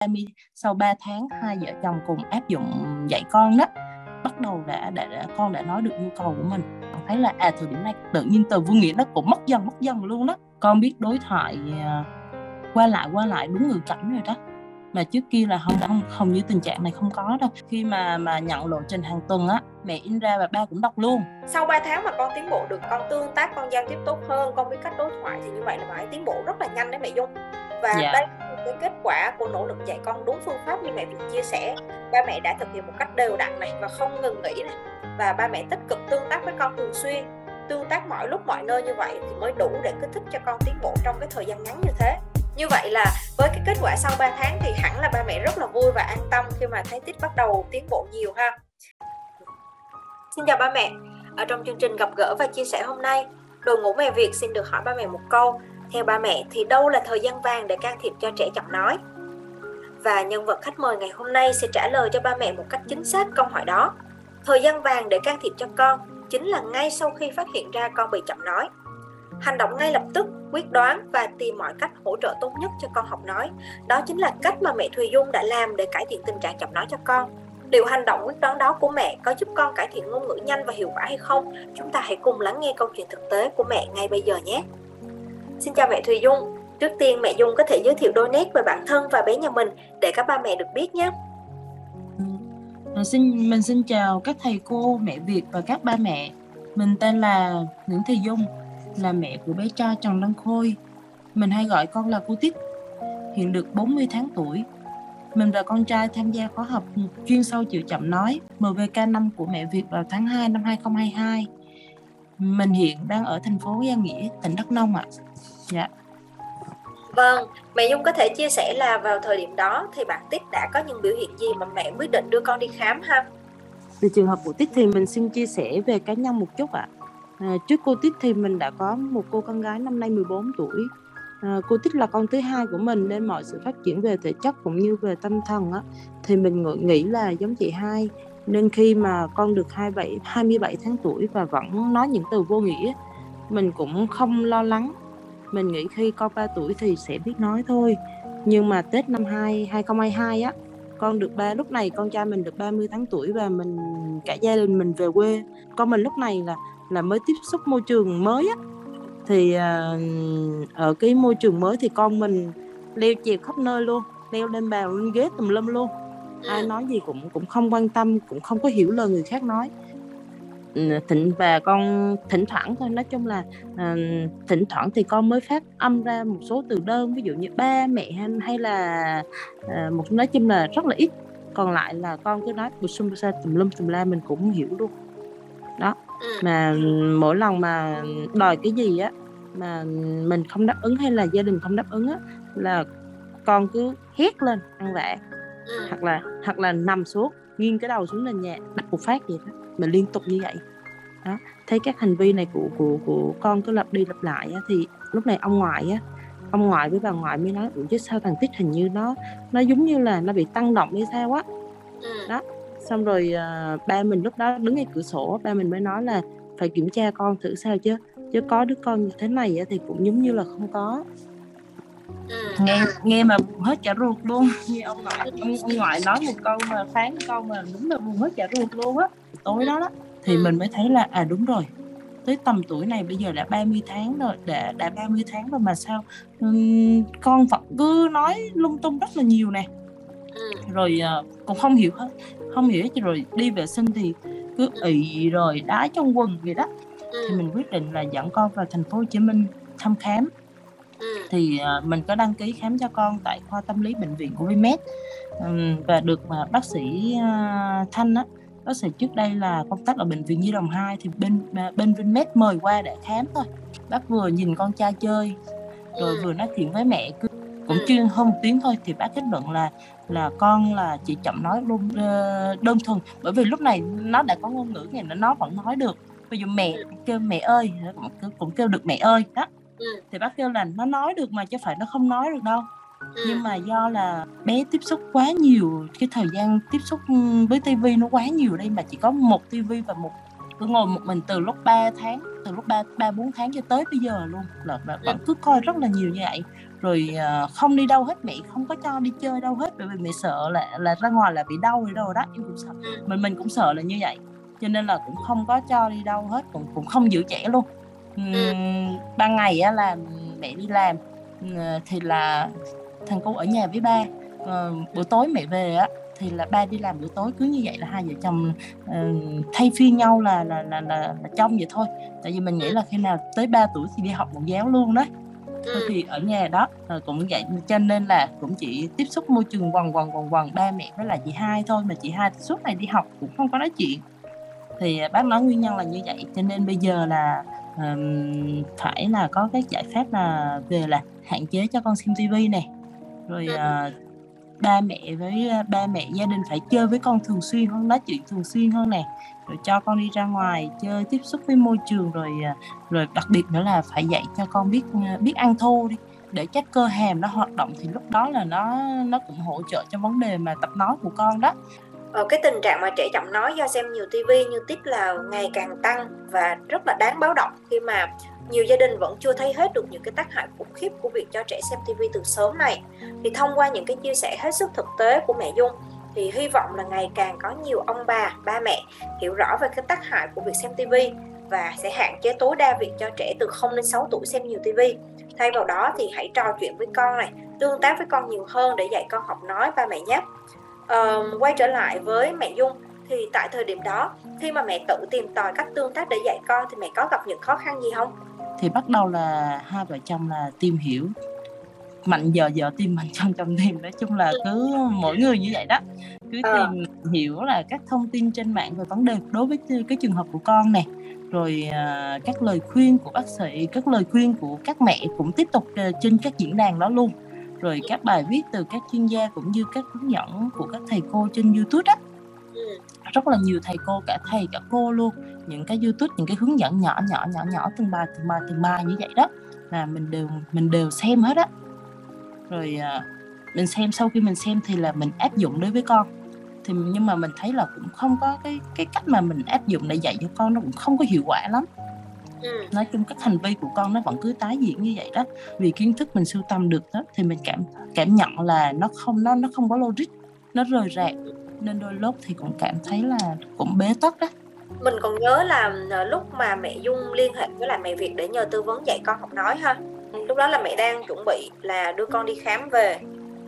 30 sau 3 tháng hai vợ chồng cùng áp dụng dạy con đó bắt đầu đã, đã, đã con đã nói được nhu cầu của mình. Thấy là à thời điểm này tự nhiên từ vô nghĩa nó cũng mất dần mất dần luôn đó. Con biết đối thoại uh, qua lại qua lại đúng ngữ cảnh rồi đó. Mà trước kia là không không hầu như tình trạng này không có đâu. Khi mà mà nhận lộ trình hàng tuần á mẹ in ra và ba cũng đọc luôn. Sau 3 tháng mà con tiến bộ được con tương tác con giao tiếp tốt hơn con biết cách đối thoại thì như vậy là bạn tiến bộ rất là nhanh đấy mẹ dung. Và dạ. đây cái kết quả của nỗ lực dạy con đúng phương pháp như mẹ Việt chia sẻ. Ba mẹ đã thực hiện một cách đều đặn này và không ngừng nghỉ này. Và ba mẹ tích cực tương tác với con thường xuyên, tương tác mọi lúc mọi nơi như vậy thì mới đủ để kích thích cho con tiến bộ trong cái thời gian ngắn như thế. Như vậy là với cái kết quả sau 3 tháng thì hẳn là ba mẹ rất là vui và an tâm khi mà thấy tiết bắt đầu tiến bộ nhiều ha. Xin chào ba mẹ. Ở trong chương trình gặp gỡ và chia sẻ hôm nay, đội ngũ mẹ việt xin được hỏi ba mẹ một câu theo ba mẹ thì đâu là thời gian vàng để can thiệp cho trẻ chậm nói? Và nhân vật khách mời ngày hôm nay sẽ trả lời cho ba mẹ một cách chính xác câu hỏi đó. Thời gian vàng để can thiệp cho con chính là ngay sau khi phát hiện ra con bị chậm nói. Hành động ngay lập tức, quyết đoán và tìm mọi cách hỗ trợ tốt nhất cho con học nói. Đó chính là cách mà mẹ thùy dung đã làm để cải thiện tình trạng chậm nói cho con. Liệu hành động quyết đoán đó của mẹ có giúp con cải thiện ngôn ngữ nhanh và hiệu quả hay không? Chúng ta hãy cùng lắng nghe câu chuyện thực tế của mẹ ngay bây giờ nhé xin chào mẹ thùy dung trước tiên mẹ dung có thể giới thiệu đôi nét về bản thân và bé nhà mình để các ba mẹ được biết nhé mình xin mình xin chào các thầy cô, mẹ Việt và các ba mẹ. Mình tên là Nguyễn Thị Dung, là mẹ của bé trai Trần Đăng Khôi. Mình hay gọi con là cô Tích. Hiện được 40 tháng tuổi. Mình và con trai tham gia khóa học chuyên sâu chịu chậm nói MVK5 của mẹ Việt vào tháng 2 năm 2022. Mình hiện đang ở thành phố Giang Nghĩa, tỉnh Đắk Nông ạ. À. Dạ. Vâng, mẹ Dung có thể chia sẻ là vào thời điểm đó thì bạn Tích đã có những biểu hiện gì mà mẹ quyết định đưa con đi khám ha? Về trường hợp của Tích thì mình xin chia sẻ về cá nhân một chút ạ. À. À, trước cô Tích thì mình đã có một cô con gái năm nay 14 tuổi. À, cô Tích là con thứ hai của mình nên mọi sự phát triển về thể chất cũng như về tâm thần á, thì mình nghĩ là giống chị hai. Nên khi mà con được 27, 27 tháng tuổi và vẫn nói những từ vô nghĩa, mình cũng không lo lắng. Mình nghĩ khi con 3 tuổi thì sẽ biết nói thôi. Nhưng mà Tết năm 2 2022 á con được ba lúc này con trai mình được 30 tháng tuổi và mình cả gia đình mình về quê. Con mình lúc này là là mới tiếp xúc môi trường mới á. Thì uh, ở cái môi trường mới thì con mình leo trèo khắp nơi luôn leo lên bàn lên ghế tùm lum luôn ai nói gì cũng cũng không quan tâm cũng không có hiểu lời người khác nói. Ừ, thỉnh và con thỉnh thoảng thôi. Nói chung là à, thỉnh thoảng thì con mới phát âm ra một số từ đơn ví dụ như ba mẹ hay là à, một nói chung là rất là ít. Còn lại là con cứ nói bù sum bù sa tùm lum tùm la mình cũng hiểu luôn. Đó. Ừ. mà mỗi lần mà đòi cái gì á mà mình không đáp ứng hay là gia đình không đáp ứng á là con cứ hét lên ăn vạ. Hoặc là hoặc là nằm xuống nghiêng cái đầu xuống nền nhà đập một phát vậy đó mà liên tục như vậy. Đó thấy các hành vi này của của của con cứ lặp đi lặp lại á, thì lúc này ông ngoại á ông ngoại với bà ngoại mới nói ủa chứ sao thằng tích hình như nó nó giống như là nó bị tăng động hay sao á? Ừ. đó xong rồi uh, ba mình lúc đó đứng ngay cửa sổ ba mình mới nói là phải kiểm tra con thử sao chứ chứ có đứa con như thế này á, thì cũng giống như là không có ừ. nghe nghe mà buồn hết cả ruột luôn như ông ngoại ông, ông ngoại nói một câu mà phán một câu mà đúng là buồn hết cả ruột luôn á tối đó đó thì ừ. mình mới thấy là à đúng rồi tới tầm tuổi này bây giờ đã 30 tháng rồi đã đã 30 tháng rồi mà sao con vẫn cứ nói lung tung rất là nhiều nè ừ. rồi uh, cũng không hiểu hết không hiểu hết rồi đi vệ sinh thì cứ ị rồi đá trong quần vậy đó ừ. thì mình quyết định là dẫn con vào thành phố Hồ Chí Minh thăm khám ừ. thì uh, mình có đăng ký khám cho con tại khoa tâm lý bệnh viện của Vimed um, và được uh, bác sĩ uh, Thanh á bác sĩ trước đây là công tác ở bệnh viện Nhi đồng 2 thì bên bên Vinmed mời qua để khám thôi. Bác vừa nhìn con trai chơi rồi vừa nói chuyện với mẹ cứ cũng chuyên hơn một tiếng thôi thì bác kết luận là là con là chỉ chậm nói luôn ờ, đơn thuần. Bởi vì lúc này nó đã có ngôn ngữ này nó vẫn nói được. Ví dụ mẹ kêu mẹ ơi cũng, cũng kêu được mẹ ơi đó thì bác kêu là nó nói được mà chứ phải nó không nói được đâu. Nhưng mà do là bé tiếp xúc quá nhiều cái thời gian tiếp xúc với tivi nó quá nhiều đây mà chỉ có một tivi và một cứ ngồi một mình từ lúc 3 tháng từ lúc ba ba bốn tháng cho tới bây giờ luôn. Là vẫn cứ coi rất là nhiều như vậy. Rồi uh, không đi đâu hết mẹ không có cho đi chơi đâu hết bởi vì mẹ sợ là là ra ngoài là bị đau rồi đâu đó em cũng sợ. Mình mình cũng sợ là như vậy. Cho nên là cũng không có cho đi đâu hết cũng cũng không giữ trẻ luôn uhm, ban ngày á là mẹ đi làm. Thì là thằng cu ở nhà với ba. Uh, buổi tối mẹ về á thì là ba đi làm buổi tối cứ như vậy là hai vợ chồng uh, thay phiên nhau là là là là, là trong vậy thôi. Tại vì mình nghĩ là khi nào tới 3 tuổi thì đi học mẫu giáo luôn đó. Ừ. thì ở nhà đó cũng vậy cho nên là cũng chỉ tiếp xúc môi trường quần quần quần quần ba mẹ với là chị hai thôi. Mà chị hai suốt ngày đi học cũng không có nói chuyện. Thì bác nói nguyên nhân là như vậy cho nên bây giờ là um, phải là có cái giải pháp là về là hạn chế cho con xem tivi này rồi uh, ba mẹ với uh, ba mẹ gia đình phải chơi với con thường xuyên hơn nói chuyện thường xuyên hơn nè. Rồi cho con đi ra ngoài chơi tiếp xúc với môi trường rồi uh, rồi đặc biệt nữa là phải dạy cho con biết biết ăn thô đi. Để các cơ hàm nó hoạt động thì lúc đó là nó nó cũng hỗ trợ cho vấn đề mà tập nói của con đó Ờ, cái tình trạng mà trẻ chậm nói do xem nhiều tivi như tiếp là ngày càng tăng và rất là đáng báo động khi mà nhiều gia đình vẫn chưa thấy hết được những cái tác hại khủng khiếp của việc cho trẻ xem tivi từ sớm này. Thì thông qua những cái chia sẻ hết sức thực tế của mẹ Dung thì hy vọng là ngày càng có nhiều ông bà, ba mẹ hiểu rõ về cái tác hại của việc xem tivi và sẽ hạn chế tối đa việc cho trẻ từ 0 đến 6 tuổi xem nhiều tivi. Thay vào đó thì hãy trò chuyện với con này, tương tác với con nhiều hơn để dạy con học nói ba mẹ nhé uh, quay trở lại với mẹ Dung thì tại thời điểm đó khi mà mẹ tự tìm tòi cách tương tác để dạy con thì mẹ có gặp những khó khăn gì không? Thì bắt đầu là hai vợ chồng là tìm hiểu. Mạnh giờ giờ tìm mạnh trong trong tìm. Nói chung là cứ mỗi người như vậy đó. Cứ à. tìm hiểu là các thông tin trên mạng về vấn đề đối với cái trường hợp của con này rồi uh, các lời khuyên của bác sĩ các lời khuyên của các mẹ cũng tiếp tục uh, trên các diễn đàn đó luôn rồi các bài viết từ các chuyên gia cũng như các hướng dẫn của các thầy cô trên YouTube đó. Rất là nhiều thầy cô cả thầy cả cô luôn. Những cái YouTube những cái hướng dẫn nhỏ nhỏ nhỏ nhỏ từng bài từng bài từng bài như vậy đó là mình đều mình đều xem hết á. Rồi à, mình xem sau khi mình xem thì là mình áp dụng đối với con. Thì nhưng mà mình thấy là cũng không có cái cái cách mà mình áp dụng để dạy cho con nó cũng không có hiệu quả lắm ừ. nói chung các hành vi của con nó vẫn cứ tái diễn như vậy đó. Vì kiến thức mình sưu tầm được đó thì mình cảm cảm nhận là nó không nó nó không có logic nó rời rạc. Nên đôi lúc thì cũng cảm thấy là cũng bế tắc đó. Mình còn nhớ là ờ, lúc mà mẹ Dung liên hệ với lại mẹ Việt để nhờ tư vấn dạy con học nói ha. Lúc đó là mẹ đang chuẩn bị là đưa con đi khám về.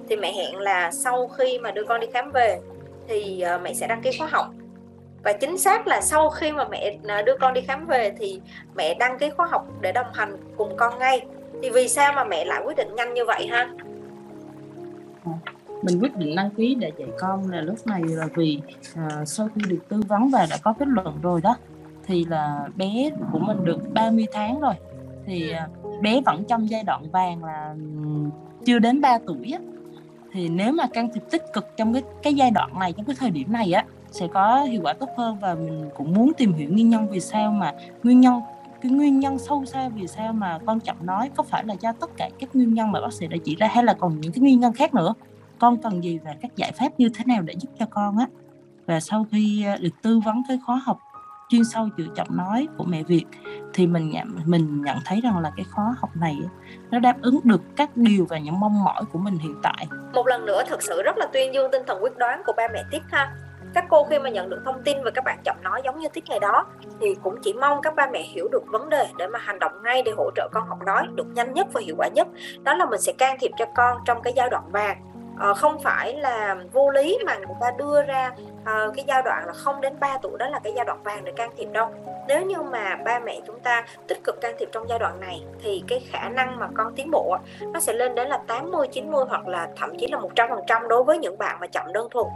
Thì mẹ hẹn là sau khi mà đưa con đi khám về thì ờ, mẹ sẽ đăng ký khóa học và chính xác là sau khi mà mẹ à, đưa con đi khám về thì mẹ đăng ký khóa học để đồng hành cùng con ngay. Thì vì sao mà mẹ lại quyết định nhanh như vậy ha? Mình quyết định đăng ký để dạy con là lúc này là vì uh, sau khi được tư vấn và đã có kết luận rồi đó thì là bé của mình được 30 tháng rồi. Thì uh, bé vẫn trong giai đoạn vàng là chưa đến 3 tuổi á. Thì nếu mà can thiệp tích cực trong cái cái giai đoạn này trong cái thời điểm này á sẽ có hiệu quả tốt hơn và mình cũng muốn tìm hiểu nguyên nhân vì sao mà nguyên nhân, cái nguyên nhân sâu xa vì sao mà con chậm nói, có phải là do tất cả các nguyên nhân mà bác sĩ đã chỉ ra hay là còn những cái nguyên nhân khác nữa? Con cần gì và các giải pháp như thế nào để giúp cho con á? Và sau khi à, được tư vấn cái khóa học chuyên sâu chữa chậm nói của mẹ Việt thì mình nhận mình nhận thấy rằng là cái khóa học này nó đáp ứng được các điều và những mong mỏi của mình hiện tại. Một lần nữa thật sự rất là tuyên dương tinh thần quyết đoán của ba mẹ Tiết ha các cô khi mà nhận được thông tin về các bạn chậm nói giống như tiết ngày đó thì cũng chỉ mong các ba mẹ hiểu được vấn đề để mà hành động ngay để hỗ trợ con học nói được nhanh nhất và hiệu quả nhất. Đó là mình sẽ can thiệp cho con trong cái giai đoạn vàng. À, không phải là vô lý mà người ta đưa ra à, cái giai đoạn là không đến 3 tuổi đó là cái giai đoạn vàng để can thiệp đâu. Nếu như mà ba mẹ chúng ta tích cực can thiệp trong giai đoạn này thì cái khả năng mà con tiến bộ nó sẽ lên đến là 80 90 hoặc là thậm chí là 100% đối với những bạn mà chậm đơn thuần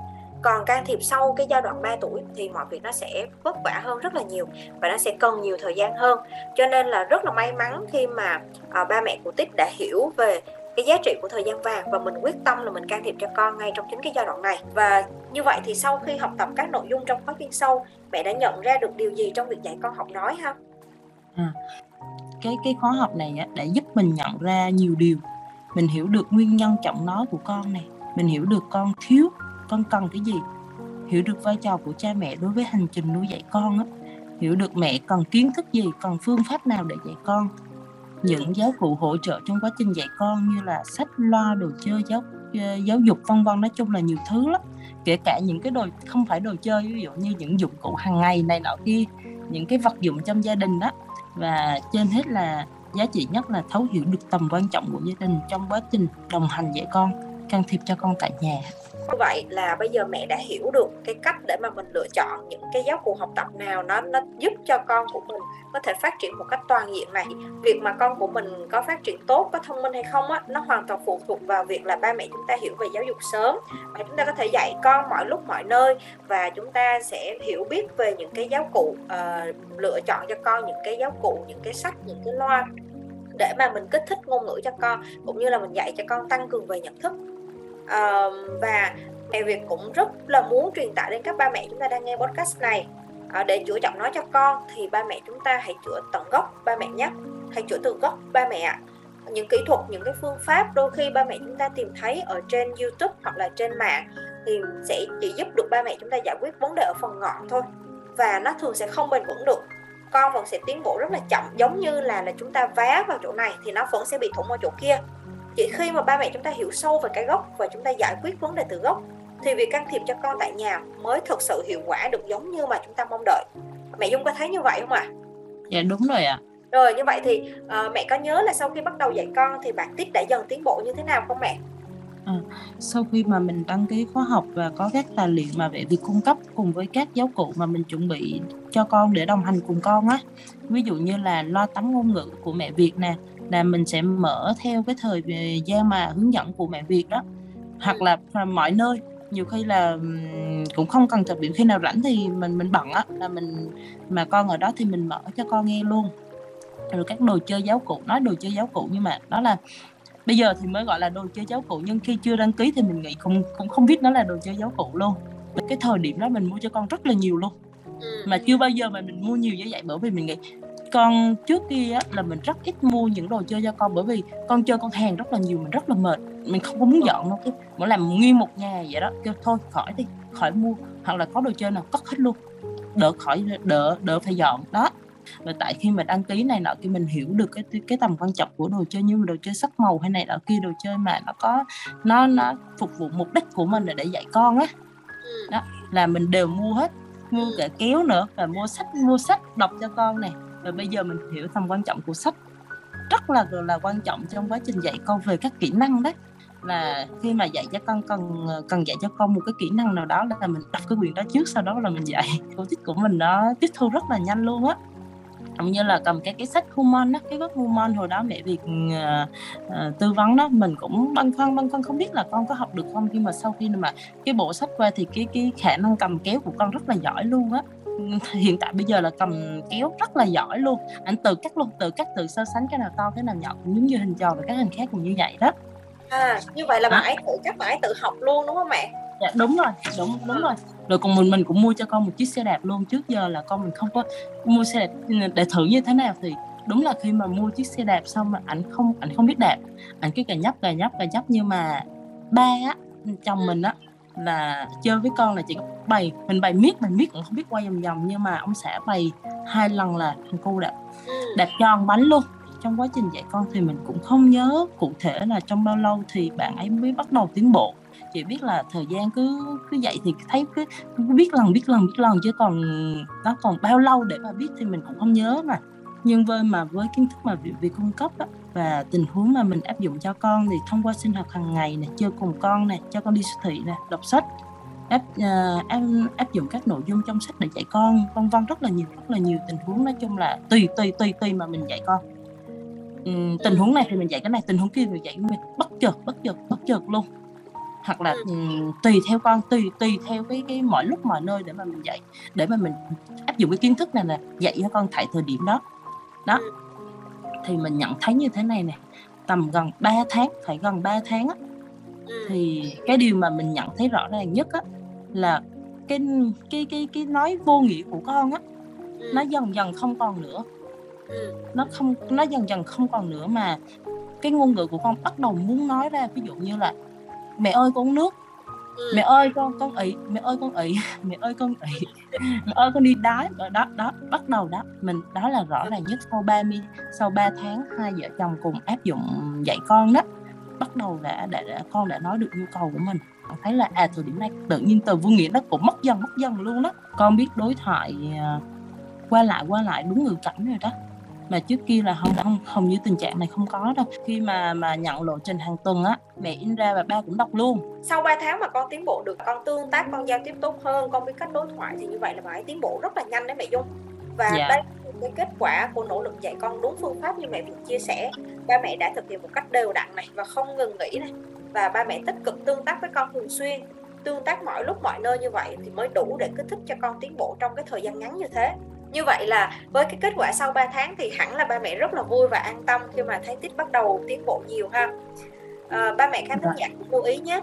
còn can thiệp sau cái giai đoạn 3 tuổi thì mọi việc nó sẽ vất vả hơn rất là nhiều và nó sẽ cần nhiều thời gian hơn. Cho nên là rất là may mắn khi mà à, ba mẹ của tích đã hiểu về cái giá trị của thời gian vàng và mình quyết tâm là mình can thiệp cho con ngay trong chính cái giai đoạn này. Và như vậy thì sau khi học tập các nội dung trong khóa chuyên sâu mẹ đã nhận ra được điều gì trong việc dạy con học nói ha? À, cái cái khóa học này á, đã giúp mình nhận ra nhiều điều. Mình hiểu được nguyên nhân chậm nói của con này. Mình hiểu được con thiếu con cần cái gì? Hiểu được vai trò của cha mẹ đối với hành trình nuôi dạy con á. Hiểu được mẹ cần kiến thức gì, cần phương pháp nào để dạy con. Những giáo cụ hỗ trợ trong quá trình dạy con như là sách, loa, đồ chơi, giáo ờ, giáo dục, vân vân, nói chung là nhiều thứ lắm. Kể cả những cái đồ, không phải đồ chơi, ví dụ như những dụng cụ hàng ngày này nọ kia, những cái vật dụng trong gia đình đó. Và trên hết là giá trị nhất là thấu hiểu được tầm quan trọng của gia đình trong quá trình đồng hành dạy con. Can thiệp cho con tại nhà như vậy là bây giờ mẹ đã hiểu được cái cách để mà mình lựa chọn những cái giáo cụ học tập nào nó nó giúp cho con của mình có thể phát triển một cách toàn diện này. Việc mà con của mình có phát triển tốt có thông minh hay không á nó hoàn toàn phụ thuộc vào việc là ba mẹ chúng ta hiểu về giáo dục sớm. Và chúng ta có thể dạy con mọi lúc mọi nơi và chúng ta sẽ hiểu biết về những cái giáo cụ uh, lựa chọn cho con những cái giáo cụ những cái sách những cái loa để mà mình kích thích ngôn ngữ cho con cũng như là mình dạy cho con tăng cường về nhận thức uh, và mẹ Việt cũng rất là muốn truyền tải đến các ba mẹ chúng ta đang nghe podcast này. Uh, để chữa giọng nói cho con thì ba mẹ chúng ta hãy chữa tận gốc ba mẹ nhé. Hãy chữa từ gốc ba mẹ ạ. Những kỹ thuật những cái phương pháp đôi khi ba mẹ chúng ta tìm thấy ở trên YouTube hoặc là trên mạng thì sẽ chỉ giúp được ba mẹ chúng ta giải quyết vấn đề ở phần ngọn thôi. Và nó thường sẽ không bền vững được. Con vẫn sẽ tiến bộ rất là chậm giống như là là chúng ta vá vào chỗ này thì nó vẫn sẽ bị thủng ở chỗ kia chỉ khi mà ba mẹ chúng ta hiểu sâu về cái gốc và chúng ta giải quyết vấn đề từ gốc thì việc can thiệp cho con tại nhà mới thực sự hiệu quả được giống như mà chúng ta mong đợi mẹ dung có thấy như vậy không ạ à? dạ đúng rồi ạ à. rồi như vậy thì uh, mẹ có nhớ là sau khi bắt đầu dạy con thì bạn tiết đã dần tiến bộ như thế nào không mẹ À, sau khi mà mình đăng ký khóa học và có các tài liệu mà mẹ việc cung cấp cùng với các giáo cụ mà mình chuẩn bị cho con để đồng hành cùng con á ví dụ như là lo tấm ngôn ngữ của mẹ Việt nè là mình sẽ mở theo cái thời gian mà hướng dẫn của mẹ Việt đó. Hoặc là mọi nơi. Nhiều khi là cũng không cần tập điểm khi nào rảnh thì mình mình bận á là mình mà con ở đó thì mình mở cho con nghe luôn. Rồi các đồ chơi giáo cụ nói đồ chơi giáo cụ nhưng mà đó là bây giờ thì mới gọi là đồ chơi giáo cụ nhưng khi chưa đăng ký thì mình nghĩ cũng cũng không biết nó là đồ chơi giáo cụ luôn. Cái thời điểm đó mình mua cho con rất là nhiều luôn. Ừ. mà chưa bao giờ mà mình mua nhiều như vậy bởi vì mình nghĩ con trước kia á, là mình rất ít mua những đồ chơi cho con bởi vì con chơi con hàng rất là nhiều mình rất là mệt mình không có muốn dọn đâu mỗi làm nguyên một nhà vậy đó kêu thôi khỏi đi khỏi mua hoặc là có đồ chơi nào cất hết luôn đỡ khỏi đỡ đỡ phải dọn đó. Và tại khi mà đăng ký này nọ khi mình hiểu được cái cái tầm quan trọng của đồ chơi như đồ chơi sắc màu hay này nọ kia đồ chơi mà nó có nó nó phục vụ mục đích của mình là để dạy con á. Ừ. đó là mình đều mua hết mua cả kéo nữa và mua sách mua sách đọc cho con này và bây giờ mình hiểu tầm quan trọng của sách. Rất là là quan trọng trong quá trình dạy con về các kỹ năng đấy. Là khi mà dạy cho con cần cần dạy cho con một cái kỹ năng nào đó là mình đọc cái quyền đó trước sau đó là mình dạy. Cô thích của mình nó tiếp thu rất là nhanh luôn á. Cũng như là cầm cái cái sách Human á cái gốc Human hồi đó mẹ việc uh, ờ, uh, ờ, tư vấn đó mình cũng băn khoăn băn khoăn không biết là con có học được không? Nhưng mà sau khi mà cái bộ sách qua thì cái cái khả năng cầm kéo của con rất là giỏi luôn á. hiện tại bây giờ là cầm kéo rất là giỏi luôn. Anh tự cắt luôn tự cắt tự so sánh cái nào to cái nào nhỏ cũng giống như hình tròn và các hình khác cũng như vậy đó. À như vậy là à. bạn tự cắt bạn tự học luôn đúng không mẹ? Dạ đúng rồi đúng đúng rồi. Rồi còn mình mình cũng mua cho con một chiếc xe đạp luôn. Trước giờ là con mình không có mua xe đạp. Để thử như thế nào thì đúng là khi mà mua chiếc xe đạp xong mà ảnh không ảnh không biết đạp. Ảnh cứ cà nhấp cà nhấp cà nhấp. Nhưng mà ba á chồng mình á là chơi với con là chỉ bày mình bày miết mình miết cũng không biết quay vòng vòng nhưng mà ông xã bày hai lần là thằng cu đạp đạp cho ăn bánh luôn. Trong quá trình dạy con thì mình cũng không nhớ cụ thể là trong bao lâu thì bạn ấy mới bắt đầu tiến bộ. Chỉ biết là thời gian cứ cứ dạy thì thấy cứ, cứ biết lần biết lần biết lần chứ còn nó còn bao lâu để mà biết thì mình cũng không nhớ mà nhưng với mà với kiến thức mà việc, việc cung cấp á, và tình huống mà mình áp dụng cho con thì thông qua sinh hoạt hàng ngày này chơi cùng con này cho con đi siêu thị này đọc sách áp, uh, áp áp dụng các nội dung trong sách để dạy con vân vân rất là nhiều rất là nhiều tình huống nói chung là tùy tùy tùy tùy mà mình dạy con. Uhm, tình huống này thì mình dạy cái này tình huống kia thì dạy mình bất chợt bất chợt bất chợt luôn. Hoặc là um, tùy theo con tùy tùy theo cái cái mọi lúc mọi nơi để mà mình dạy để mà mình áp dụng cái kiến thức này là dạy cho con tại thời điểm đó đó. Thì mình nhận thấy như thế này nè tầm gần 3 tháng phải gần 3 tháng á thì cái điều mà mình nhận thấy rõ ràng nhất á là cái cái cái cái nói vô nghĩa của con á nó dần dần không còn nữa. Nó không nó dần dần không còn nữa mà cái ngôn ngữ của con bắt đầu muốn nói ra ví dụ như là mẹ ơi con uống nước. ừ. Ừ. mẹ ơi con con ị mẹ ơi con ị mẹ ơi con ị. Mẹ ơi con đi đái đó đó, đó bắt đầu đó mình đó là rõ ràng nhất sau 30 sau 3 tháng hai vợ chồng cùng áp dụng dạy con đó. Bắt đầu đã, đã, đã con đã nói được nhu cầu của mình. Con thấy là à thời điểm này tự nhiên từ vô nghĩa nó cũng mất dần mất dần luôn đó. Con biết đối thoại à, qua lại qua lại đúng ngữ cảnh rồi đó mà trước kia là không không hầu như tình trạng này không có đâu. Khi mà mà nhận lộ trình hàng tuần á mẹ in ra và ba cũng đọc luôn. Sau 3 tháng mà con tiến bộ được con tương tác con giao tiếp tốt hơn con biết cách đối thoại thì như vậy là bạn ấy tiến bộ rất là nhanh đấy mẹ dung. Và dạ. đây cái kết quả của nỗ lực dạy con đúng phương pháp như mẹ Việt chia sẻ. Ba mẹ đã thực hiện một cách đều đặn này và không ngừng nghỉ này. Và ba mẹ tích cực tương tác với con thường xuyên tương tác mọi lúc mọi nơi như vậy thì mới đủ để kích thích cho con tiến bộ trong cái thời gian ngắn như thế như vậy là với cái kết quả sau 3 tháng thì hẳn là ba mẹ rất là vui và an tâm khi mà thấy tích bắt đầu tiến bộ nhiều ha. À, ba mẹ khán thính giả lưu ý nhé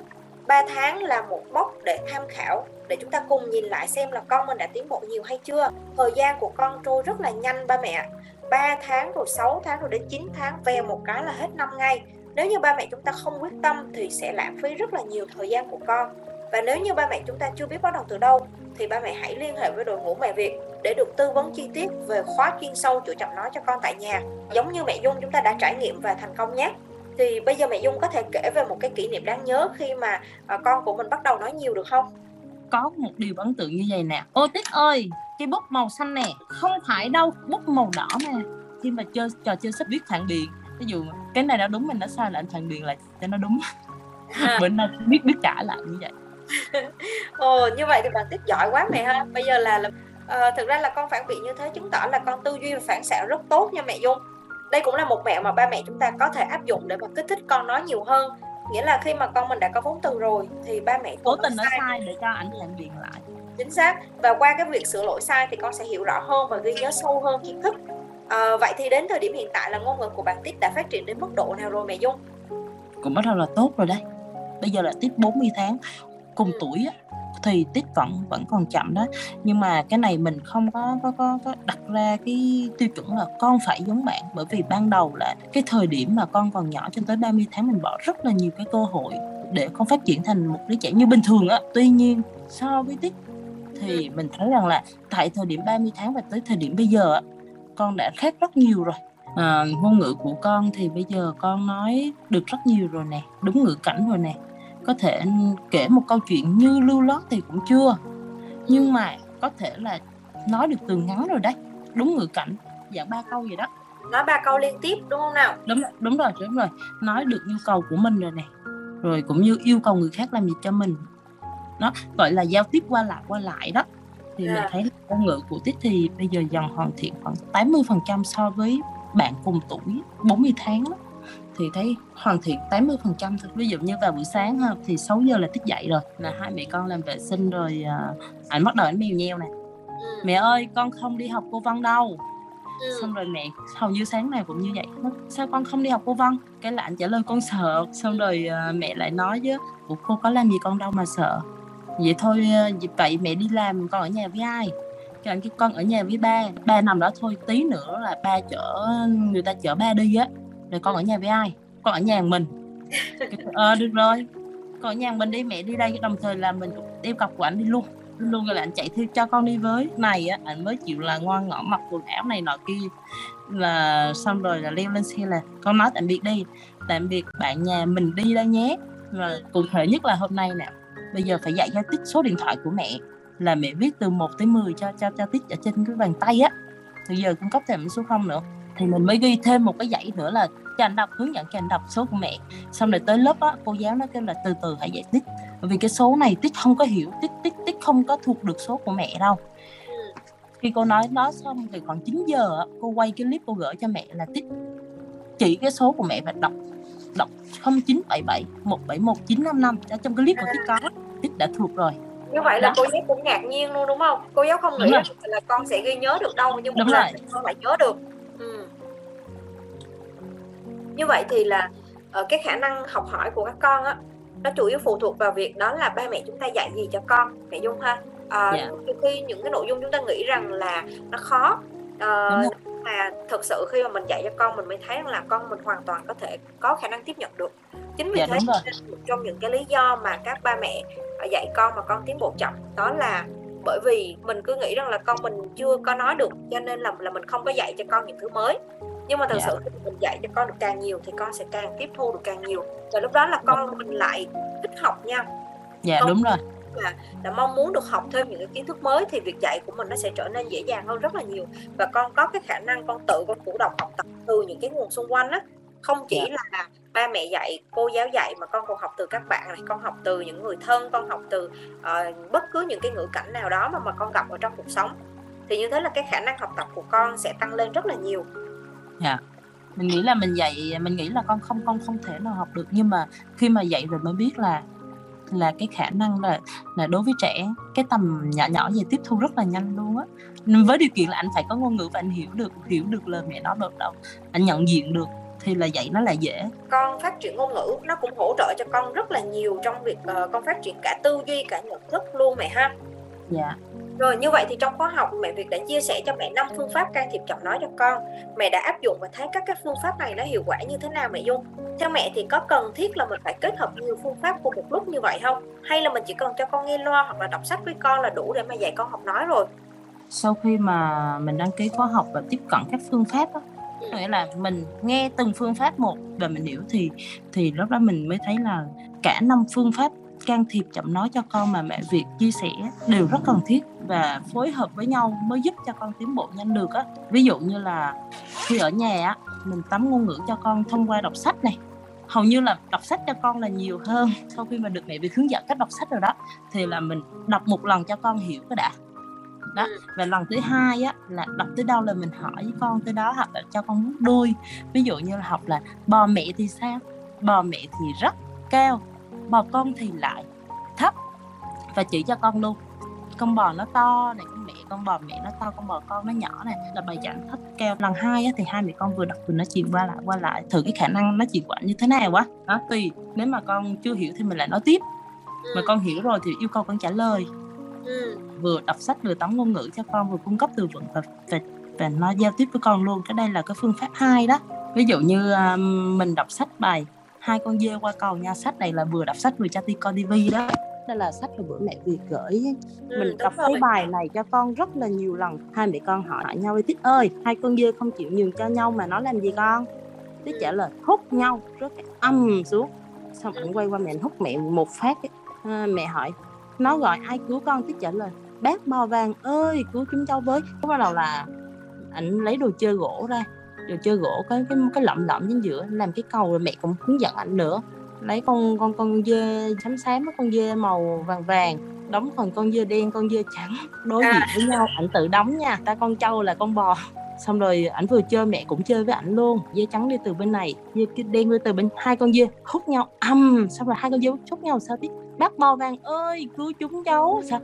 3 tháng là một mốc để tham khảo để chúng ta cùng nhìn lại xem là con mình đã tiến bộ nhiều hay chưa. Thời gian của con trôi rất là nhanh ba mẹ 3 tháng rồi 6 tháng rồi đến 9 tháng về một cái là hết năm ngay. Nếu như ba mẹ chúng ta không quyết tâm thì sẽ lãng phí rất là nhiều thời gian của con. Và nếu như ba mẹ chúng ta chưa biết bắt đầu từ đâu thì ba mẹ hãy liên hệ với đội ngũ mẹ Việt để được tư vấn chi tiết về khóa chuyên sâu chữa chậm nói cho con tại nhà giống như mẹ Dung chúng ta đã trải nghiệm và thành công nhé. Thì bây giờ mẹ Dung có thể kể về một cái kỷ niệm đáng nhớ khi mà à, con của mình bắt đầu nói nhiều được không? Có một điều ấn tượng như vậy nè. Ô Tích ơi, cái bút màu xanh nè Không phải đâu, bút màu đỏ mà. Khi mà chơi trò chơi sắp viết phản biện Ví dụ cái này đã đúng mình nó sai là anh phản biện lại cho nó đúng. À. Bữa nay biết biết trả lại như vậy Ồ, như vậy thì bạn Tích giỏi quá mẹ ha. Bây giờ là, là à, thực ra là con phản biện như thế chứng tỏ là con tư duy và phản xạ rất tốt nha mẹ Dung. Đây cũng là một mẹo mà ba mẹ chúng ta có thể áp dụng để mà kích thích con nói nhiều hơn. Nghĩa là khi mà con mình đã có vốn từ rồi thì ba mẹ cố tình nói sai. sai để cho ảnh phản biện lại. Chính xác. Và qua cái việc sửa lỗi sai thì con sẽ hiểu rõ hơn và ghi nhớ sâu hơn kiến thức. À, vậy thì đến thời điểm hiện tại là ngôn ngữ của bạn Tít đã phát triển đến mức độ nào rồi mẹ Dung? Cũng bắt đầu là tốt rồi đấy. Bây giờ là Tít 40 tháng cùng tuổi á, thì tiếp vẫn vẫn còn chậm đó. Nhưng mà cái này mình không có có có, có đặt ra cái tiêu chuẩn là con phải giống bạn. Bởi vì ban đầu là cái thời điểm mà con còn nhỏ cho tới 30 tháng mình bỏ rất là nhiều cái cơ hội để con phát triển thành một đứa trẻ như bình thường á. Tuy nhiên so với tích thì mình thấy rằng là tại thời điểm 30 tháng và tới thời điểm bây giờ con đã khác rất nhiều rồi. À, ngôn ngữ của con thì bây giờ con nói được rất nhiều rồi nè đúng ngữ cảnh rồi nè có thể kể một câu chuyện như lưu lót thì cũng chưa. Nhưng mà có thể là nói được từ ngắn rồi đấy. Đúng ngữ cảnh. Dạng ba câu gì đó. Nói ba câu liên tiếp đúng không nào? Đúng đúng rồi đúng rồi. Nói được nhu cầu của mình rồi nè. Rồi cũng như yêu cầu người khác làm gì cho mình. Nó gọi là giao tiếp qua lại qua lại đó. Thì yeah. mình dạ. thấy ngôn ngữ của tích thì bây giờ dần hoàn thiện khoảng 80 phần trăm so với bạn cùng tuổi 40 tháng đó thì thấy hoàn thiện 80 phần trăm thôi. Ví dụ như vào buổi sáng ha thì 6 giờ là thức dậy rồi là hai mẹ con làm vệ sinh rồi uh, ảnh bắt đầu ảnh mèo nheo nè. Ừ. mẹ ơi con không đi học cô Văn đâu. Ừ. xong rồi mẹ hầu như sáng nào cũng như vậy. Sao con không đi học cô Văn? Cái là anh trả lời con sợ. Xong rồi uh, mẹ lại nói chứ cô có làm gì con đâu mà sợ. Vậy thôi uh, vậy mẹ đi làm con ở nhà với ai? Cái anh cái con ở nhà với ba. Ba nằm đó thôi tí nữa là ba chở người ta chở ba đi á rồi con ở nhà với ai? Con ở nhà mình. Ờ à, được rồi. Con ở nhà mình đi mẹ đi đây đồng thời là mình đeo cọc của anh đi luôn. Luôn rồi là anh chạy theo cho con đi với. Này á anh mới chịu là ngoan ngõ mặc quần áo này nọ kia. Là xong rồi là leo lên xe là con nói tạm biệt đi. Tạm biệt bạn nhà mình đi đây nhé. Và cụ thể nhất là hôm nay nè bây giờ phải dạy cho tích số điện thoại của mẹ. Là mẹ viết từ 1 tới 10 cho cho cho tích ở trên cái bàn tay á. Bây giờ cung cấp thêm số không nữa thì mình mới ghi thêm một cái dãy nữa là cho anh đọc hướng dẫn cho anh đọc số của mẹ. Xong rồi tới lớp á cô giáo nó kêu là từ từ hãy giải tích bởi vì cái số này tích không có hiểu tích tích tích không có thuộc được số của mẹ đâu. Khi cô nói nó xong thì khoảng 9 giờ cô quay cái clip cô gửi cho mẹ là tích chỉ cái số của mẹ và đọc đọc 0977 171 955 ở trong cái clip của tích có tích đã thuộc rồi. Như vậy là Đó. cô giáo cũng ngạc nhiên luôn đúng không? Cô giáo không nghĩ là, là con sẽ ghi nhớ được đâu nhưng mà là con lại nhớ được. Như vậy thì là uh, cái khả năng học hỏi của các con á nó chủ yếu phụ thuộc vào việc đó là ba mẹ chúng ta dạy gì cho con mẹ dung ha? À, yeah. khi những cái nội dung chúng ta nghĩ rằng là nó khó uh, mà thực sự khi mà mình dạy cho con mình mới thấy rằng là con mình hoàn toàn có thể có khả năng tiếp nhận được. Chính vì dạ, thế một trong những cái lý do mà các ba mẹ dạy con mà con tiến bộ chậm đó là bởi vì mình cứ nghĩ rằng là con mình chưa có nói được cho nên là là mình không có dạy cho con những thứ mới nhưng mà thật. Dạ. sự mình dạy cho con được càng nhiều thì con sẽ càng tiếp thu được càng nhiều và lúc đó là con mình lại thích học nha dạ con đúng rồi là là mong muốn được học thêm những cái kiến thức mới thì việc dạy của mình nó sẽ trở nên dễ dàng hơn rất là nhiều và con có cái khả năng con tự con chủ động học tập từ những cái nguồn xung quanh á không chỉ. Dạ. là ba mẹ dạy cô giáo dạy mà con còn học từ các bạn này con học từ những người thân con học từ uh, bất cứ những cái ngữ cảnh nào đó mà mà con gặp ở trong cuộc sống thì như thế là cái khả năng học tập của con sẽ tăng lên rất là nhiều dạ. Mình nghĩ là mình dạy mình nghĩ là con không con không thể nào học được nhưng mà khi mà dạy rồi mới biết là là cái khả năng là là đối với trẻ cái tầm nhỏ nhỏ về tiếp thu rất là nhanh luôn á. Với điều kiện là anh phải có ngôn ngữ và anh hiểu được hiểu được lời mẹ nói được đâu. Anh nhận diện được thì là dạy nó là dễ. Con phát triển ngôn ngữ nó cũng hỗ trợ cho con rất là nhiều trong việc uh, con phát triển cả tư duy cả nhận thức luôn mẹ ha. Dạ rồi như vậy thì trong khóa học mẹ Việt đã chia sẻ cho mẹ năm phương pháp can thiệp chậm nói cho con. Mẹ đã áp dụng và thấy các cái phương pháp này nó hiệu quả như thế nào mẹ Dung? Theo mẹ thì có cần thiết là mình phải kết hợp nhiều phương pháp cùng một lúc như vậy không? Hay là mình chỉ cần cho con nghe loa hoặc là đọc sách với con là đủ để mà dạy con học nói rồi? Sau khi mà mình đăng ký khóa học và tiếp cận các phương pháp đó, ừ. nghĩa là mình nghe từng phương pháp một và mình hiểu thì thì lúc đó mình mới thấy là cả năm phương pháp can thiệp chậm nói cho con mà mẹ Việt chia sẻ đều rất cần thiết và phối hợp với nhau mới giúp cho con tiến bộ nhanh được á. Ví dụ như là khi ở nhà á mình tắm ngôn ngữ cho con thông qua đọc sách này. Hầu như là đọc sách cho con là nhiều hơn sau khi mà được mẹ Việt hướng dẫn cách đọc sách rồi đó thì là mình đọc một lần cho con hiểu cái đã. Đó và lần thứ hai á là đọc tới đâu là mình hỏi với con tới đó hoặc là cho con đôi ví dụ như là học là bò mẹ thì sao? Bò mẹ thì rất cao bò con thì lại thấp và chỉ cho con luôn. Con bò nó to này con mẹ con bò mẹ nó to con bò con nó nhỏ này là bài giảng thấp keo. Lần hai á, thì hai mẹ con vừa đọc vừa nói chuyện qua lại qua lại thử cái khả năng nói chuyện của anh như thế nào quá đó tùy nếu mà con chưa hiểu thì mình lại nói tiếp. Mà con hiểu rồi thì yêu cầu con trả lời. Vừa đọc sách vừa tóm ngôn ngữ cho con vừa cung cấp từ vựng và và và nó giao tiếp với con luôn cái đây là cái phương pháp hai đó. Ví dụ như uh, mình đọc sách bài hai con dê qua cầu nha. Sách này là vừa đọc sách vừa cho ti coi tivi đó. Đây là sách mà bữa mẹ Việt gửi. Ừ, mình đọc cái bài này cho con rất là nhiều lần. Hai mẹ con hỏi lại nhau tích ơi hai con dê không chịu nhường cho nhau mà nó làm gì con? Tích trả lời hút nhau. Rất âm xuống. Xong ảnh quay qua mẹ hút mẹ một phát. À, mẹ hỏi nó gọi ai cứu con? Tích trả lời bác bò vàng ơi cứu chúng cháu với. Bắt đầu là ảnh lấy đồ chơi gỗ ra đồ chơi gỗ có cái cái lậm lậm chính giữa làm cái cầu rồi mẹ cũng hướng dẫn ảnh nữa. Lấy con con con dê xám xám con dê màu vàng vàng đóng phần con dê đen con dê trắng đối diện với nhau ảnh tự đóng nha. Ta con trâu là con bò. Xong rồi ảnh vừa chơi mẹ cũng chơi với ảnh luôn. Dê trắng đi từ bên này dê đen đi từ bên hai con dê hút nhau âm xong rồi hai con dê hút nhau sao tiếp bác bò vàng ơi cứu chúng cháu. Sao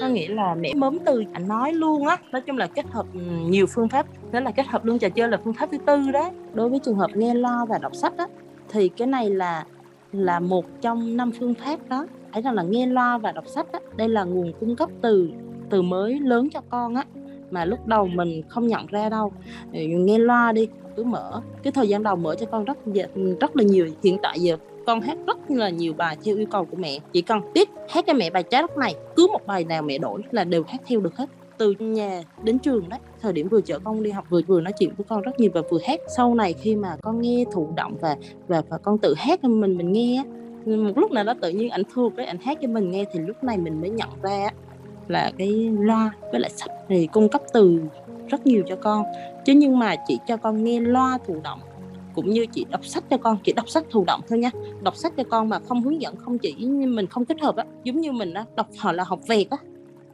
có nghĩa là mẹ mớm từ anh nói luôn á. Nói chung là kết hợp nhiều phương pháp. Đó là kết hợp luôn, trò chơi là phương pháp thứ tư đó. Đối với trường hợp nghe lo và đọc sách á, thì cái này là là một trong năm phương pháp đó. Ấy rằng là nghe loa và đọc sách á, đây là nguồn cung cấp từ từ mới lớn cho con á. Mà lúc đầu mình không nhận ra đâu. Nghe loa đi, cứ mở, cái thời gian đầu mở cho con rất rất là nhiều. Hiện tại giờ con hát rất là nhiều bài theo yêu cầu của mẹ. Chỉ cần tiếp hát cho mẹ bài trái đất này, cứ một bài nào mẹ đổi là đều hát theo được hết. Từ nhà đến trường đấy thời điểm vừa chở con đi học, vừa vừa nói chuyện với con rất nhiều và vừa hát. Sau này khi mà con nghe thụ động và và và con tự hát cho mình mình nghe một lúc nào đó tự nhiên ảnh thuộc cái ảnh hát cho mình nghe thì lúc này mình mới nhận ra là cái loa với lại sách thì cung cấp từ rất nhiều cho con. Chứ nhưng mà chỉ cho con nghe loa thụ động cũng như chị đọc sách cho con. Chỉ đọc sách thụ động thôi nha. Đọc sách cho con mà không hướng dẫn không chỉ mình không kết hợp á. Giống như mình á đọc họ là học vẹt á.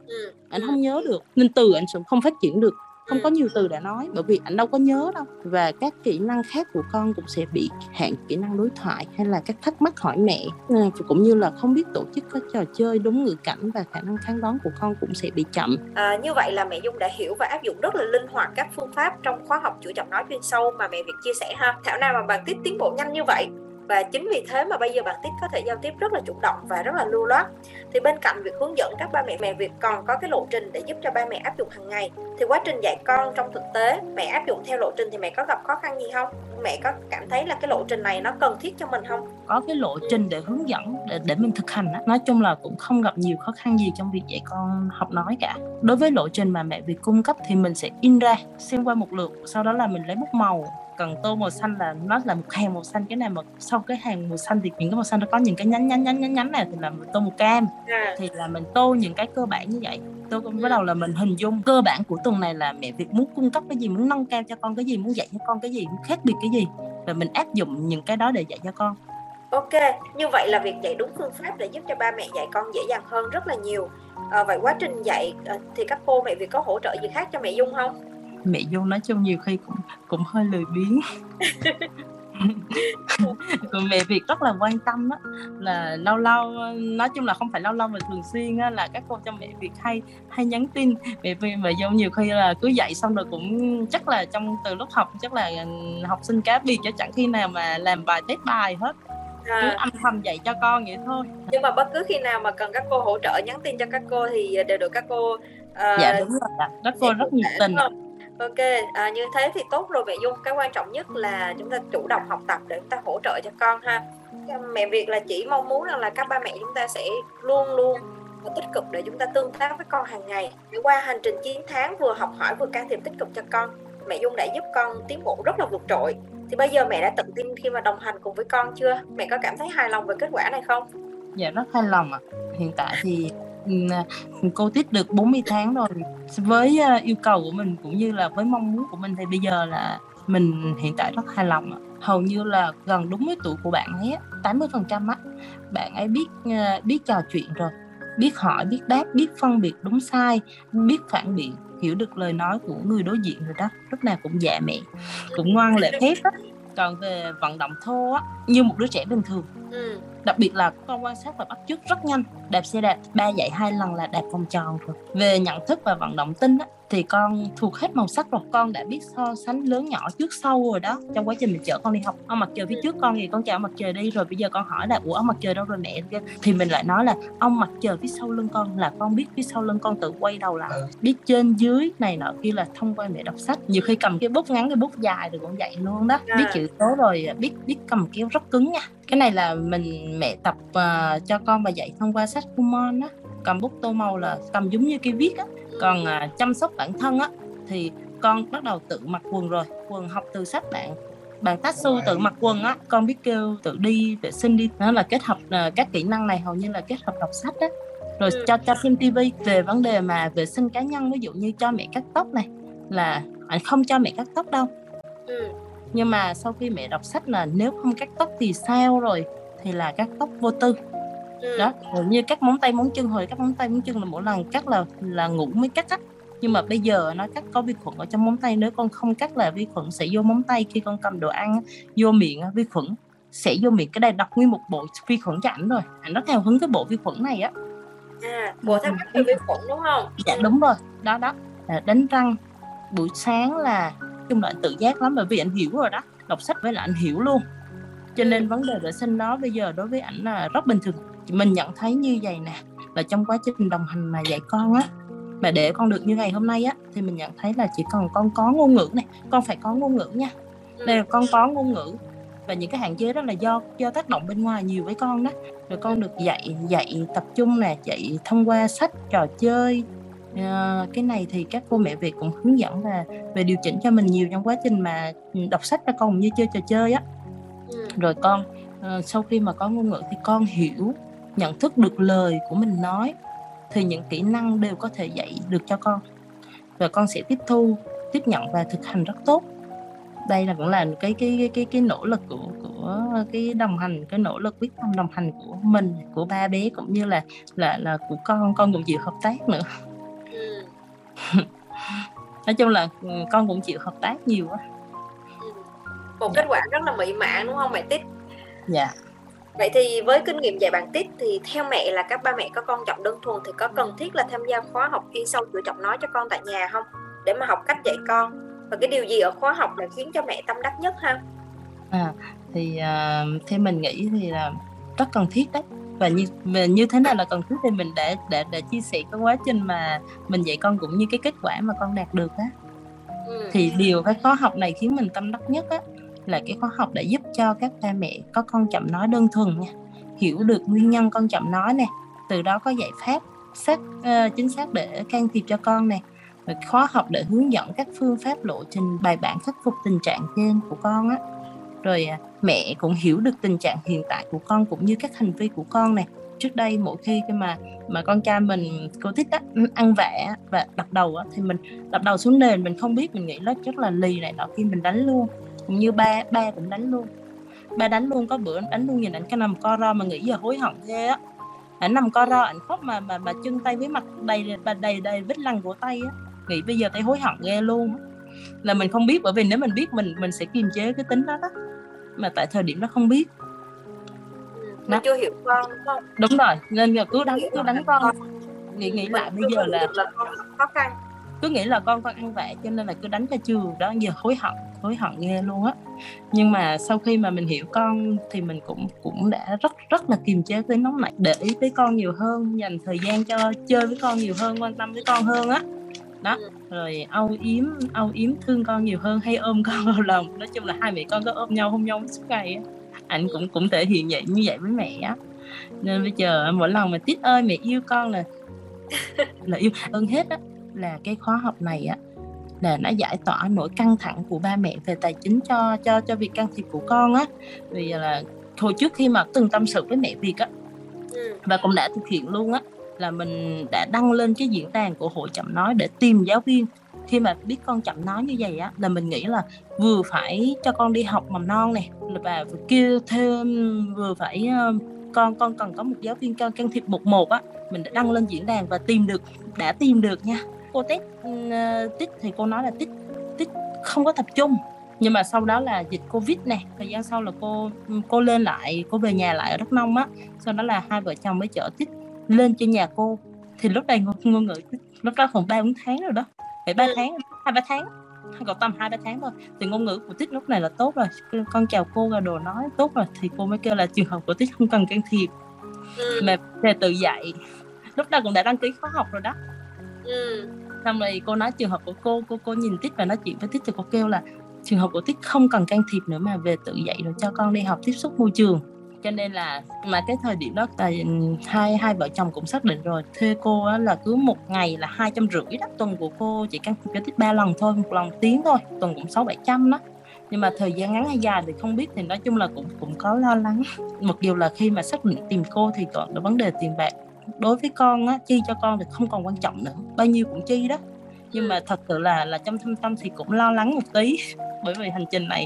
Ừ. anh không nhớ được nên từ anh sẽ không phát triển được không có nhiều từ để nói bởi vì anh đâu có nhớ đâu. Và các kỹ năng khác của con cũng sẽ bị hạn kỹ năng đối thoại hay là các thắc mắc hỏi mẹ. À, cũng như là không biết tổ chức các trò chơi đúng ngữ cảnh và khả năng kháng đoán của con cũng sẽ bị chậm. À, như vậy là mẹ Dung đã hiểu và áp dụng rất là linh hoạt các phương pháp trong khóa học chữa chậm nói chuyên sâu mà mẹ Việt chia sẻ ha. Thảo nào mà bạn tiếp tiến bộ nhanh như vậy và chính vì thế mà bây giờ bạn tiếp có thể giao tiếp rất là chủ động và rất là lưu loát. Thì bên cạnh việc hướng dẫn các ba mẹ mẹ việc còn có cái lộ trình để giúp cho ba mẹ áp dụng hàng ngày. Thì quá trình dạy con trong thực tế mẹ áp dụng theo lộ trình thì mẹ có gặp khó khăn gì không? Mẹ có cảm thấy là cái lộ trình này nó cần thiết cho mình không? Có cái lộ trình để hướng dẫn để, để mình thực hành á. Nói chung là cũng không gặp nhiều khó khăn gì trong việc dạy con học nói cả. Đối với lộ trình mà mẹ việc cung cấp thì mình sẽ in ra xem qua một lượt sau đó là mình lấy bút màu cần tô màu xanh là nó là một hàng màu xanh cái này mà sau cái hàng màu xanh thì những cái màu xanh nó có những cái nhánh nhánh nhánh nhánh nhánh này thì là mình tô màu cam à. thì là mình tô những cái cơ bản như vậy tôi cũng bắt đầu là mình hình dung cơ bản của tuần này là mẹ Việt muốn cung cấp cái gì muốn nâng cao cho con cái gì muốn dạy cho con cái gì muốn khác biệt cái gì và mình áp dụng những cái đó để dạy cho con Ok, như vậy là việc dạy đúng phương pháp để giúp cho ba mẹ dạy con dễ dàng hơn rất là nhiều. À, vậy quá trình dạy à, thì các cô mẹ Việt có hỗ trợ gì khác cho mẹ Dung không? Mẹ dung nói chung nhiều khi cũng cũng hơi lười biếng. Còn mẹ Việt rất là quan tâm á là lâu lâu nói chung là không phải lâu lâu mà thường xuyên á, là các cô trong mẹ Việt hay hay nhắn tin. Mẹ Việt mà dung nhiều khi là cứ dạy xong rồi cũng chắc là trong từ lúc học chắc là học sinh cá biệt cho chẳng khi nào mà làm bài test bài hết. À. cứ âm thầm dạy cho con vậy thôi. Nhưng mà bất cứ khi nào mà cần các cô hỗ trợ nhắn tin cho các cô thì đều được các cô uh, dạ đúng rồi các cô rất nhiệt tình Ok, à, như thế thì tốt rồi mẹ Dung. Cái quan trọng nhất là chúng ta chủ động học tập để chúng ta hỗ trợ cho con ha. Mẹ việc là chỉ mong muốn rằng là các ba mẹ chúng ta sẽ luôn luôn và tích cực để chúng ta tương tác với con hàng ngày. Qua hành trình 9 tháng vừa học hỏi vừa can thiệp tích cực cho con, mẹ Dung đã giúp con tiến bộ rất là vượt trội. Thì bây giờ mẹ đã tự tin khi mà đồng hành cùng với con chưa? Mẹ có cảm thấy hài lòng về kết quả này không? Dạ rất hài lòng ạ. À. Hiện tại thì À, cô tiết được 40 tháng rồi. Với à, yêu cầu của mình cũng như là với mong muốn của mình thì bây giờ là mình hiện tại rất hài lòng hầu như là gần đúng với tuổi của bạn ấy 80 phần trăm á. Bạn ấy biết à, biết trò chuyện rồi, biết hỏi, biết đáp, biết phân biệt đúng sai, biết phản biện, hiểu được lời nói của người đối diện rồi đó. Lúc nào cũng dạ mẹ cũng ngoan lễ phép đó còn về vận động thô á như một đứa trẻ bình thường. Ừ. đặc biệt là con quan sát và bắt chước rất nhanh. Đạp xe đạp ba dạy hai lần là đạp vòng tròn rồi. Về nhận thức và vận động tinh á thì con thuộc hết màu sắc rồi. Con đã biết so sánh lớn nhỏ trước sau rồi đó. Trong quá trình mình chở con đi học ông mặt trời phía trước con thì con chào mặt trời đi. Rồi bây giờ con hỏi là ủa ông mặt trời đâu rồi mẹ? Thì mình lại nói là ông mặt trời phía sau lưng con là con biết phía sau lưng con tự quay đầu lại ừ. biết trên dưới này nọ kia là thông qua mẹ đọc sách. Nhiều khi cầm cái bút ngắn cái bút dài rồi cũng dạy luôn đó. Biết chữ số rồi biết biết cầm kéo rất cứng nha. Cái này là mình mẹ tập uh, cho con và dạy thông qua sách Kumon á cầm bút tô màu là cầm giống như cái viết á còn à, chăm sóc bản thân á thì con bắt đầu tự mặc quần rồi quần học từ sách bạn. Bạn Tatsu tự mặc quần á con biết kêu tự đi vệ sinh đi. Nó là kết hợp uh, các kỹ năng này hầu như là kết hợp đọc sách á. Rồi ừ. cho cho xem tivi về vấn đề mà vệ sinh cá nhân ví dụ như cho mẹ cắt tóc này là anh không cho mẹ cắt tóc đâu. Ừ. nhưng mà sau khi mẹ đọc sách là nếu không cắt tóc thì sao rồi? Thì là cắt tóc vô tư ừ. đó như cắt móng tay móng chân hồi cắt móng tay móng chân là mỗi lần cắt là là ngủ mới cắt á. Nhưng mà bây giờ nó cắt có vi khuẩn ở trong móng tay nếu con không cắt là vi khuẩn sẽ vô móng tay. Khi con cầm đồ ăn vô miệng vi khuẩn sẽ vô miệng. Cái đây đọc nguyên một bộ vi khuẩn cho ảnh rồi. Ảnh rất theo hứng cái bộ vi khuẩn này á. À bộ thắc mắc về vi khuẩn đúng không? Dạ đúng rồi. Đó đó. Là đánh răng buổi sáng là chung là tự giác lắm bởi vì anh hiểu rồi đó. Đọc sách với là anh hiểu luôn. Cho nên vấn đề vệ sinh đó bây giờ đối với ảnh là rất bình thường mình nhận thấy như vậy nè là trong quá trình đồng hành mà dạy con á mà để con được như ngày hôm nay á thì mình nhận thấy là chỉ cần con có ngôn ngữ này con phải có ngôn ngữ nha. Đây là con có ngôn ngữ và những cái hạn chế đó là do do tác động bên ngoài nhiều với con đó. Rồi con được dạy dạy tập trung nè dạy thông qua sách trò chơi. À, cái này thì các cô mẹ Việt cũng hướng dẫn và về điều chỉnh cho mình nhiều trong quá trình mà đọc sách cho con như chơi trò chơi á. Ừ. rồi con à, sau khi mà có ngôn ngữ thì con hiểu nhận thức được lời của mình nói thì những kỹ năng đều có thể dạy được cho con. Và con sẽ tiếp thu tiếp nhận và thực hành rất tốt. Đây là cũng là cái cái cái cái, cái nỗ lực của của cái đồng hành cái nỗ lực quyết tâm đồng hành của mình của ba bé cũng như là là là của con con cũng chịu hợp tác nữa. Ừ. nói chung là ừ, con cũng chịu hợp tác nhiều quá. Ừ. một kết quả rất là mỹ mãn đúng không mẹ tích? Dạ Vậy thì với kinh nghiệm dạy bằng tít thì theo mẹ là các ba mẹ có con giọng đơn thuần thì có cần thiết là tham gia khóa học chuyên sâu chữa giọng nói cho con tại nhà không? Để mà học cách dạy con. Và cái điều gì ở khóa học là khiến cho mẹ tâm đắc nhất ha? à thì uh, theo mình nghĩ thì là rất cần thiết đấy và như như thế nào là cần thiết thì mình đã đã đã chia sẻ cái quá trình mà mình dạy con cũng như cái kết quả mà con đạt được á ừ. thì điều cái khóa học này khiến mình tâm đắc nhất á là cái khóa học đã giúp cho các ba mẹ có con chậm nói đơn thuần nha hiểu được nguyên nhân con chậm nói nè từ đó có giải pháp xác uh, chính xác để can thiệp cho con nè và khóa học để hướng dẫn các phương pháp lộ trình bài bản khắc phục tình trạng trên của con á. Rồi à, mẹ cũng hiểu được tình trạng hiện tại của con cũng như các hành vi của con này trước đây mỗi khi cái mà mà con trai mình cô thích á, ừ, ăn vạ và đập đầu á, thì mình đập đầu xuống nền mình không biết mình nghĩ nó rất là lì này nọ khi mình đánh luôn cũng như ba ba cũng đánh luôn. Ba đánh luôn có bữa đánh luôn nhìn ảnh cái nằm co ro mà nghĩ giờ hối hận ghê á. Ảnh nằm co ro ảnh khóc mà mà mà chân tay với mặt đầy đầy đầy, đầy vết lằn của tay á. Nghĩ bây giờ tay hối hận ghê luôn là mình không biết bởi vì nếu mình biết mình mình sẽ kiềm chế cái tính đó đó. Mà tại thời điểm đó không biết. Nó chưa hiểu con không đúng rồi nên là cứ đánh cứ đánh con. Nghĩ nghĩ lại bây giờ là khó khăn cứ nghĩ là con con ăn vạ cho nên là cứ đánh cho trường đó giờ hối hận hối hận nghe luôn á. Nhưng mà sau khi mà mình hiểu con thì mình cũng cũng đã rất rất là kiềm chế tới nóng nảy để ý tới con nhiều hơn dành thời gian cho chơi với con nhiều hơn quan tâm với con hơn á. Đó ừ. rồi âu yếm âu yếm thương con nhiều hơn hay ôm con vào lòng. Nói chung là hai mẹ con có ôm nhau hôn nhau suốt ngày á. Anh cũng cũng thể hiện vậy như vậy với mẹ á. Nên bây giờ mỗi lần mà tít ơi mẹ yêu con là là yêu hơn hết á là cái khóa học này á là nó giải tỏa nỗi căng thẳng của ba mẹ về tài chính cho cho cho việc can thiệp của con á. Vì là hồi trước khi mà từng tâm sự với mẹ Việt á ừ. và cũng đã thực hiện luôn á là mình đã đăng lên cái diễn đàn của hội chậm nói để tìm giáo viên. Khi mà biết con chậm nói như vậy á là mình nghĩ là vừa phải cho con đi học mầm non này và vừa kêu thêm vừa phải con con cần có một giáo viên can can thiệp một một á mình đã đăng lên diễn đàn và tìm được đã tìm được nha cô test uh, tích thì cô nói là tích tích không có tập trung. Nhưng mà sau đó là dịch covid này thời gian sau là cô cô lên lại cô về nhà lại ở đắk nông á. Sau đó là hai vợ chồng mới chở tích lên trên nhà cô. Thì lúc này ngôn, ngữ lúc đó còn ba bốn tháng rồi đó. Phải ba tháng hai ba tháng còn tầm hai ba tháng thôi. Thì ngôn ngữ của tích lúc này là tốt rồi. Con chào cô rồi đồ nói tốt rồi. Thì cô mới kêu là trường hợp của tích không cần can thiệp. Ừ. mà về tự dạy lúc đó cũng đã đăng ký khóa học rồi đó. Ừ xong rồi cô nói trường hợp của cô cô cô nhìn tích và nói chuyện với tích thì cô kêu là trường hợp của tích không cần can thiệp nữa mà về tự dạy rồi cho con đi học tiếp xúc môi trường. Cho nên là mà cái thời điểm đó là hai hai vợ chồng cũng xác định rồi. Thuê cô á, là cứ một ngày là hai trăm rưỡi đó. Tuần của cô chỉ can thiệp cho tích ba lần thôi một lần tiếng thôi. Tuần cũng sáu bảy trăm đó. Nhưng mà thời gian ngắn hay dài thì không biết. Thì nói chung là cũng cũng có lo lắng. Mặc dù là khi mà xác định tìm cô thì còn vấn đề tiền bạc đối với con á chi cho con thì không còn quan trọng nữa bao nhiêu cũng chi đó. Nhưng mà thật sự là là trong thâm tâm thì cũng lo lắng một tí bởi vì hành trình này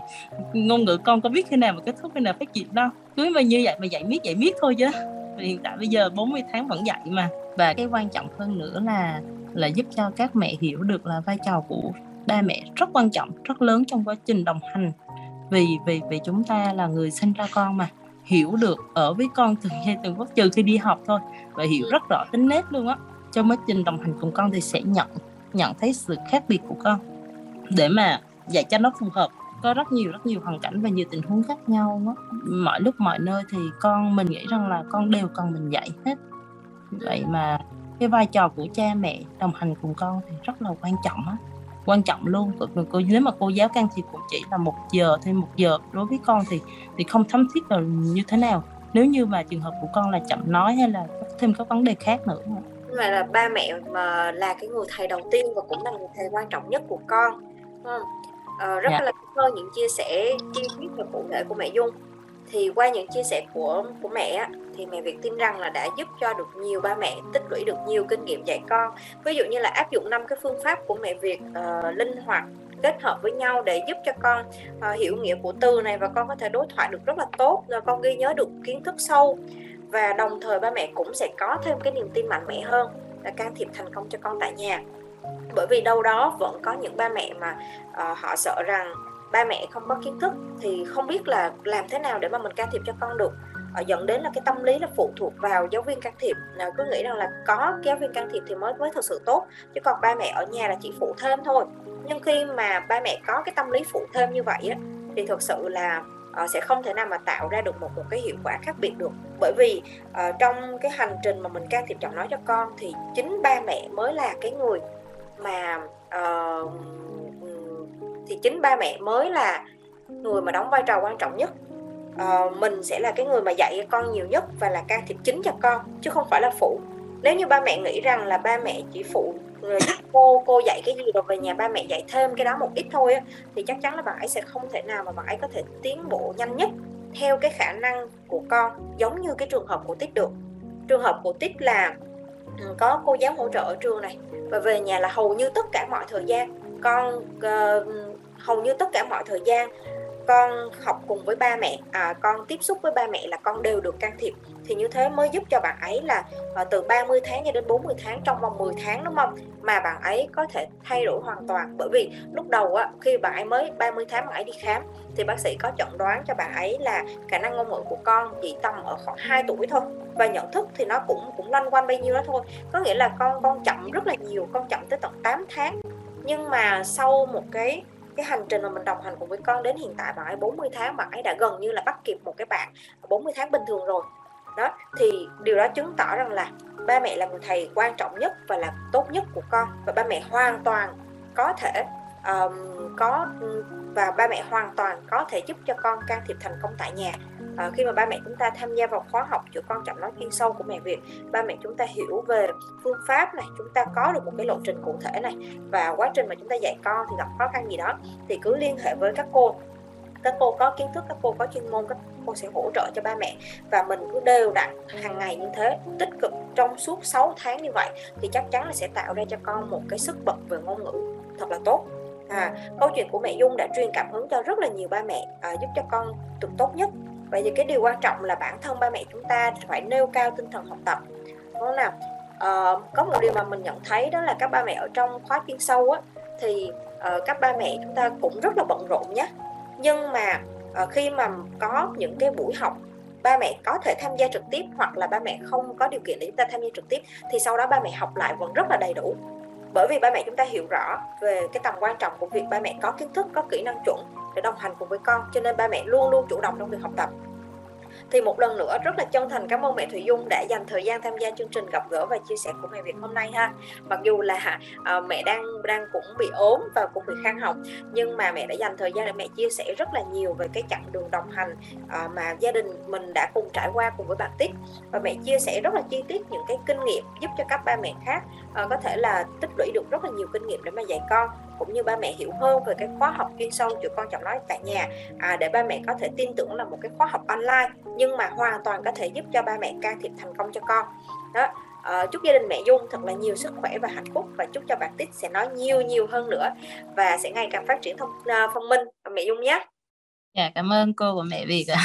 ngôn ngữ con có biết khi nào mà kết thúc khi nào phát triển đâu. Cứ mà như vậy mà dạy miết dạy miết thôi chứ. Và hiện tại bây giờ 40 tháng vẫn dạy mà. Và cái quan trọng hơn nữa là là giúp cho các mẹ hiểu được là vai trò của ba mẹ rất quan trọng rất lớn trong quá trình đồng hành. Vì vì vì chúng ta là người sinh ra con mà hiểu được ở với con từng giây từng phút trừ khi đi học thôi, và hiểu rất rõ tính nết luôn á. Trong quá trình đồng hành cùng con thì sẽ nhận nhận thấy sự khác biệt của con. Để mà dạy cho nó phù hợp, có rất nhiều rất nhiều hoàn cảnh và nhiều tình huống khác nhau đó. mọi lúc, mọi nơi thì con, mình nghĩ rằng là con đều cần mình dạy hết. Vậy mà cái vai trò của cha mẹ đồng hành cùng con thì rất là quan trọng á quan trọng luôn cô nếu mà cô giáo can thiệp cũng chỉ là một giờ thêm một giờ đối với con thì thì không thấm thiết là như thế nào nếu như mà trường hợp của con là chậm nói hay là thêm các vấn đề khác nữa mà là ba mẹ mà là cái người thầy đầu tiên và cũng là người thầy quan trọng nhất của con không? Ờ, rất yeah. Dạ. là cảm ơn những chia sẻ chi tiết và cụ thể của mẹ Dung thì qua những chia sẻ của của mẹ thì mẹ Việt tin rằng là đã giúp cho được nhiều ba mẹ tích lũy được nhiều kinh nghiệm dạy con. Ví dụ như là áp dụng năm cái phương pháp của mẹ Việt uh, linh hoạt kết hợp với nhau để giúp cho con uh, hiểu nghĩa của từ này và con có thể đối thoại được rất là tốt rồi con ghi nhớ được kiến thức sâu. Và đồng thời ba mẹ cũng sẽ có thêm cái niềm tin mạnh mẽ hơn là can thiệp thành công cho con tại nhà. Bởi vì đâu đó vẫn có những ba mẹ mà uh, họ sợ rằng ba mẹ không có kiến thức thì không biết là làm thế nào để mà mình can thiệp cho con được họ dẫn đến là cái tâm lý là phụ thuộc vào giáo viên can thiệp. Cứ nghĩ rằng là có giáo viên can thiệp thì mới mới thực sự tốt chứ còn ba mẹ ở nhà là chỉ phụ thêm thôi. Nhưng khi mà ba mẹ có cái tâm lý phụ thêm như vậy á thì thực sự là uh, sẽ không thể nào mà tạo ra được một một cái hiệu quả khác biệt được. Bởi vì uh, trong cái hành trình mà mình can thiệp chọn nói cho con thì chính ba mẹ mới là cái người mà uh, thì chính ba mẹ mới là người mà đóng vai trò quan trọng nhất uh, mình sẽ là cái người mà dạy con nhiều nhất và là can thiệp chính cho con chứ không phải là phụ. Nếu như ba mẹ nghĩ rằng là ba mẹ chỉ phụ giúp cô cô dạy cái gì rồi về nhà ba mẹ dạy thêm cái đó một ít thôi á, thì chắc chắn là bạn ấy sẽ không thể nào mà bạn ấy có thể tiến bộ nhanh nhất theo cái khả năng của con giống như cái trường hợp của tích được. Trường hợp của tích là ừ, có cô giáo hỗ trợ ở trường này và về nhà là hầu như tất cả mọi thời gian con uh, hầu như tất cả mọi thời gian con học cùng với ba mẹ à, con tiếp xúc với ba mẹ là con đều được can thiệp. Thì như thế mới giúp cho bạn ấy là à, từ 30 tháng cho đến 40 tháng trong vòng 10 tháng đúng không? Mà bạn ấy có thể thay đổi hoàn toàn. Bởi vì lúc đầu á khi bạn ấy mới 30 tháng bạn ấy đi khám thì bác sĩ có chẩn đoán cho bạn ấy là khả năng ngôn ngữ của con chỉ tầm ở khoảng 2 tuổi thôi. Và nhận thức thì nó cũng cũng loanh quanh bao nhiêu đó thôi. Có nghĩa là con con chậm rất là nhiều con chậm tới tận 8 tháng. Nhưng mà sau một cái cái hành trình mà mình đồng hành cùng với con đến hiện tại bạn ấy 40 tháng bạn ấy đã gần như là bắt kịp một cái bạn 40 tháng bình thường rồi. Đó, thì điều đó chứng tỏ rằng là ba mẹ là người thầy quan trọng nhất và là tốt nhất của con và ba mẹ hoàn toàn có thể um, có và ba mẹ hoàn toàn có thể giúp cho con can thiệp thành công tại nhà. À, khi mà ba mẹ chúng ta tham gia vào khóa học chữa con chậm nói chuyên sâu của mẹ Việt ba mẹ chúng ta hiểu về phương pháp này chúng ta có được một cái lộ trình cụ thể này và quá trình mà chúng ta dạy con thì gặp khó khăn gì đó thì cứ liên hệ với các cô. Các cô có kiến thức các cô có chuyên môn các cô sẽ hỗ trợ cho ba mẹ. Và mình cứ đều đặn hàng ngày như thế tích cực trong suốt 6 tháng như vậy thì chắc chắn là sẽ tạo ra cho con một cái sức bật về ngôn ngữ thật là tốt à, câu chuyện của mẹ Dung đã truyền cảm hứng cho rất là nhiều ba mẹ à, giúp cho con được tốt nhất. Vậy thì cái điều quan trọng là bản thân ba mẹ chúng ta phải nêu cao tinh thần học tập. Đúng không nào? À, có một điều mà mình nhận thấy đó là các ba mẹ ở trong khóa chuyên sâu á thì à, các ba mẹ chúng ta cũng rất là bận rộn nhé nhưng mà à, khi mà có những cái buổi học ba mẹ có thể tham gia trực tiếp hoặc là ba mẹ không có điều kiện để chúng ta tham gia trực tiếp thì sau đó ba mẹ học lại vẫn rất là đầy đủ bởi vì ba mẹ chúng ta hiểu rõ về cái tầm quan trọng của việc ba mẹ có kiến thức có kỹ năng chuẩn để đồng hành cùng với con. Cho nên ba mẹ luôn luôn chủ động trong việc học tập. Thì một lần nữa rất là chân thành cảm ơn mẹ Thủy Dung đã dành thời gian tham gia chương trình gặp gỡ và chia sẻ của mẹ Việt hôm nay ha. Mặc dù là à, mẹ đang đang cũng bị ốm và cũng bị khang học nhưng mà mẹ đã dành thời gian để mẹ chia sẻ rất là nhiều về cái chặng đường đồng hành à, mà gia đình mình đã cùng trải qua cùng với bạn Tích và mẹ chia sẻ rất là chi tiết những cái kinh nghiệm giúp cho các ba mẹ khác uh, có thể là tích lũy được rất là nhiều kinh nghiệm để mà dạy con cũng như ba mẹ hiểu hơn về cái khóa học chuyên sâu chữa con chọn nói tại nhà. À, để ba mẹ có thể tin tưởng là một cái khóa học online nhưng mà hoàn toàn có thể giúp cho ba mẹ can thiệp thành công cho con. Đó à, chúc gia đình mẹ Dung thật là nhiều sức khỏe và hạnh phúc và chúc cho bạn Tích sẽ nói nhiều nhiều hơn nữa và sẽ ngày càng phát triển thông ờ, uh, phong minh. Mẹ Dung nhé. Dạ cảm ơn cô và mẹ Việt ạ.